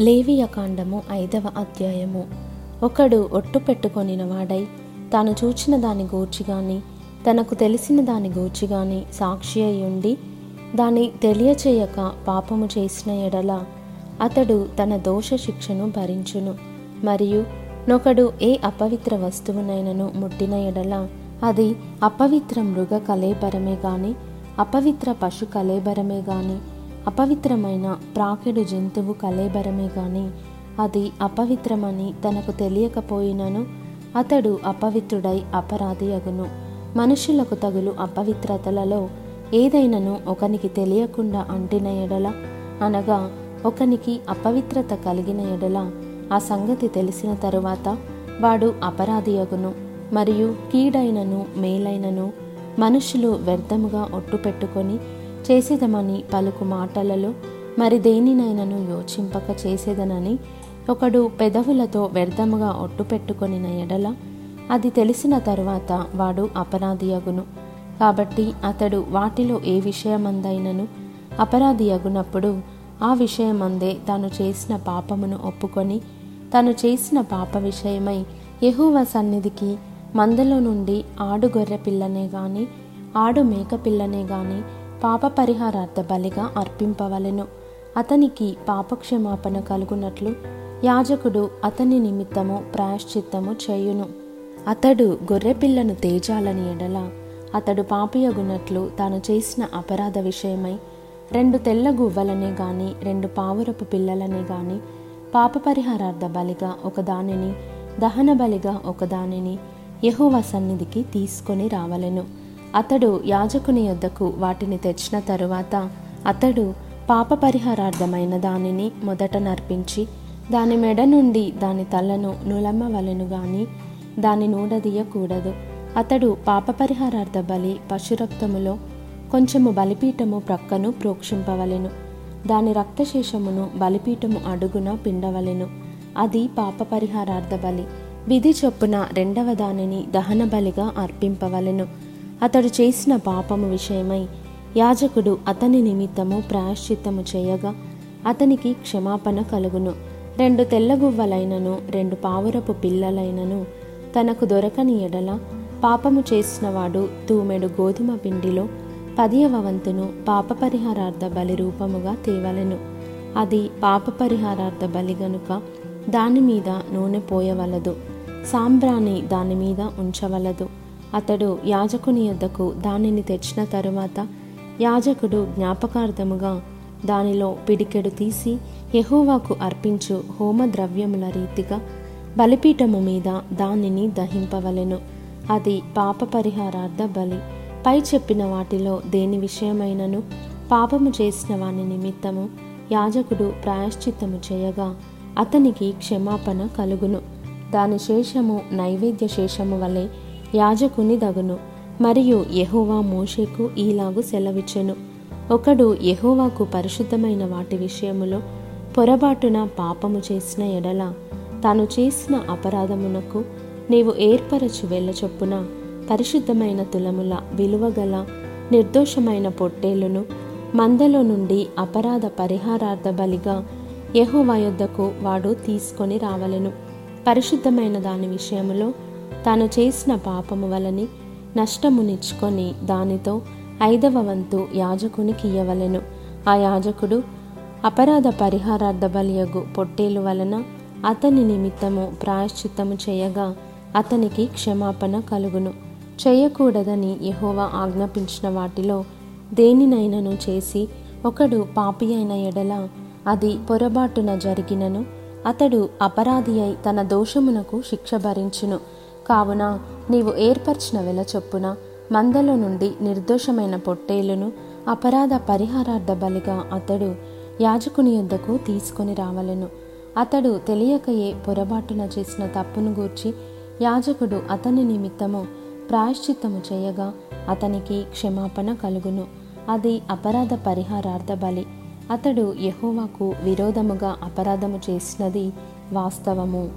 లేవియకాండము ఐదవ అధ్యాయము. ఒకడు ఒట్టు పెట్టుకొనిన వాడై తాను చూచిన దాని గూర్చి గాని తనకు తెలిసిన దాని గూర్చి గాని సాక్షి అయి ఉండి దాని తెలియచేయక పాపము చేసిన ఎడల అతడు తన దోష శిక్షను భరించును. మరియు నొకడు ఏ అపవిత్ర వస్తువునైనను ముట్టిన ఎడల అది అపవిత్ర మృగ కలేబరమే గాని అపవిత్ర పశు కలేబరమే గాని అపవిత్రమైన ప్రాకెడు జంతువు కలేబరమే కానీ అది అపవిత్రమని తనకు తెలియకపోయినను అతడు అపవిత్రుడై అపరాధి అగును. మనుషులకు తగులు అపవిత్రతలలో ఏదైనను ఒకనికి తెలియకుండా అంటిన ఎడల అనగా ఒకనికి అపవిత్రత కలిగిన ఎడల ఆ సంగతి తెలిసిన తరువాత వాడు అపరాధి అగును. మరియు కీడైనను మేలైనను మనుషులు వ్యర్థముగా ఒట్టు పెట్టుకొని చేసేదమని పలుకు మాటలలో మరి దేనినైనను యోచింపక చేసేదనని? ఒకడు పెదవులతో వ్యర్థముగా ఒట్టు పెట్టుకొనిన ఎడల అది తెలిసిన తరువాత వాడు అపరాధియగును. కాబట్టి అతడు వాటిలో ఏ విషయమందైనను? అపరాధి అగునప్పుడు ఆ విషయమందే తాను చేసిన పాపమును ఒప్పుకొని తాను చేసిన పాప విషయమై యహూవ సన్నిధికి మందలో నుండి ఆడు గొర్రె పిల్లనే గాని ఆడు మేక పిల్లనే గాని పాప పరిహారార్థ బలిగా అర్పింపవలెను. అతనికి పాపక్షమాపణ కలుగునట్లు యాజకుడు అతని నిమిత్తము ప్రాయశ్చిత్తము చేయును. అతడు గొర్రెపిల్లను తేజాలని ఎడల అతడు పాపియగునట్లు తాను చేసిన అపరాధ విషయమై రెండు తెల్ల గువ్వలనే గాని రెండు పావురపు పిల్లలనే గాని పాప పరిహారార్థ బలిగా ఒకదానిని దహన బలిగా ఒకదానిని యహువ సన్నిధికి తీసుకొని రావలెను. అతడు యాజకుని యొద్దకు వాటిని తెచ్చిన తరువాత అతడు పాప పరిహారార్థమైన దానిని మొదట నర్పించి దాని మెడ నుండి దాని తలను నులమ్మవలెను గాని దాని నూడదీయకూడదు అతడు పాప పరిహారార్థ బలి పశురక్తములో కొంచెము బలిపీఠము ప్రక్కను ప్రోక్షింపవలెను. దాని రక్తశేషమును బలిపీఠము అడుగున పిండవలెను. అది పాప పరిహారార్థ బలి. విధి చొప్పున రెండవ దానిని దహన బలిగా అర్పింపవలెను. అతడు చేసిన పాపము విషయమై యాజకుడు అతని నిమిత్తము ప్రాయశ్చిత్తము చేయగా అతనికి క్షమాపణ కలుగును. రెండు తెల్లగువ్వలైనను రెండు పావురపు పిల్లలైనను తనకు దొరకని ఎడల పాపము చేసినవాడు తూమెడు గోధుమ పిండిలో పదియవ వంతును పాప పరిహారార్థ బలి రూపముగా తేవలెను. అది పాప పరిహారార్థ బలి గనుక దాని మీద నూనె పోయవలదు సాంబ్రాణి దాని మీద ఉంచవలదు. అతడు యాజకుని యొద్దకు దానిని తెచ్చిన తరువాత యాజకుడు జ్ఞాపకార్థముగా దానిలో పిడికెడు తీసి యహోవాకు అర్పించు హోమ ద్రవ్యముల రీతిగా బలిపీఠము మీద దానిని దహింపవలెను. అది పాప పరిహారార్థ బలి. పై చెప్పిన వాటిలో దేని విషయమైనను పాపము చేసిన వాని నిమిత్తము యాజకుడు ప్రాయశ్చిత్తము చేయగా అతనికి క్షమాపణ కలుగును. దాని శేషము నైవేద్య శేషము వలె యాజకుని దగును. మరియు యహోవా మోషేకు ఈలాగు సెలవిచ్చెను. ఒకడు యహోవాకు పరిశుద్ధమైన వాటి విషయములో పొరబాటున పాపము చేసిన ఎడల తాను చేసిన అపరాధమునకు నీవు ఏర్పరచు వెళ్ళచొప్పున పరిశుద్ధమైన తులముల విలువగల నిర్దోషమైన పొట్టేలును మందలో నుండి అపరాధ పరిహారార్థ బలిగా యహోవా యొద్దకు వాడు తీసుకొని రావలెను. పరిశుద్ధమైన దాని విషయములో తాను చేసిన పాపము వలని నష్టమునిచ్చుకొని దానితో ఐదవ వంతు యాజకునికి ఇయ్యవలెను. ఆ యాజకుడు అపరాధ పరిహారార్థ బలియగు పొట్టేలు వలన అతని నిమిత్తము ప్రాయశ్చిత్తము చేయగా అతనికి క్షమాపణ కలుగును. చేయకూడదని యహోవా ఆజ్ఞాపించిన వాటిలో దేనినైనను చేసి ఒకడు పాపి అయిన ఎడల అది పొరబాటున జరిగినను అతడు అపరాధి అయి తన దోషమునకు శిక్ష భరించును. కావున నీవు ఏర్పరిచిన వెల చొప్పున మందలో నుండి నిర్దోషమైన పొట్టేలును అపరాధ పరిహారార్థ బలిగా అతడు యాజకుని యొద్దకు తీసుకొని రావలెను. అతడు తెలియకయే పొరబాటున చేసిన తప్పును గూర్చి యాజకుడు అతని నిమిత్తము ప్రాయశ్చిత్తము చేయగా అతనికి క్షమాపణ కలుగును. అది అపరాధ పరిహారార్థ బలి. అతడు యహోవాకు విరోధముగా అపరాధము చేసినది వాస్తవము.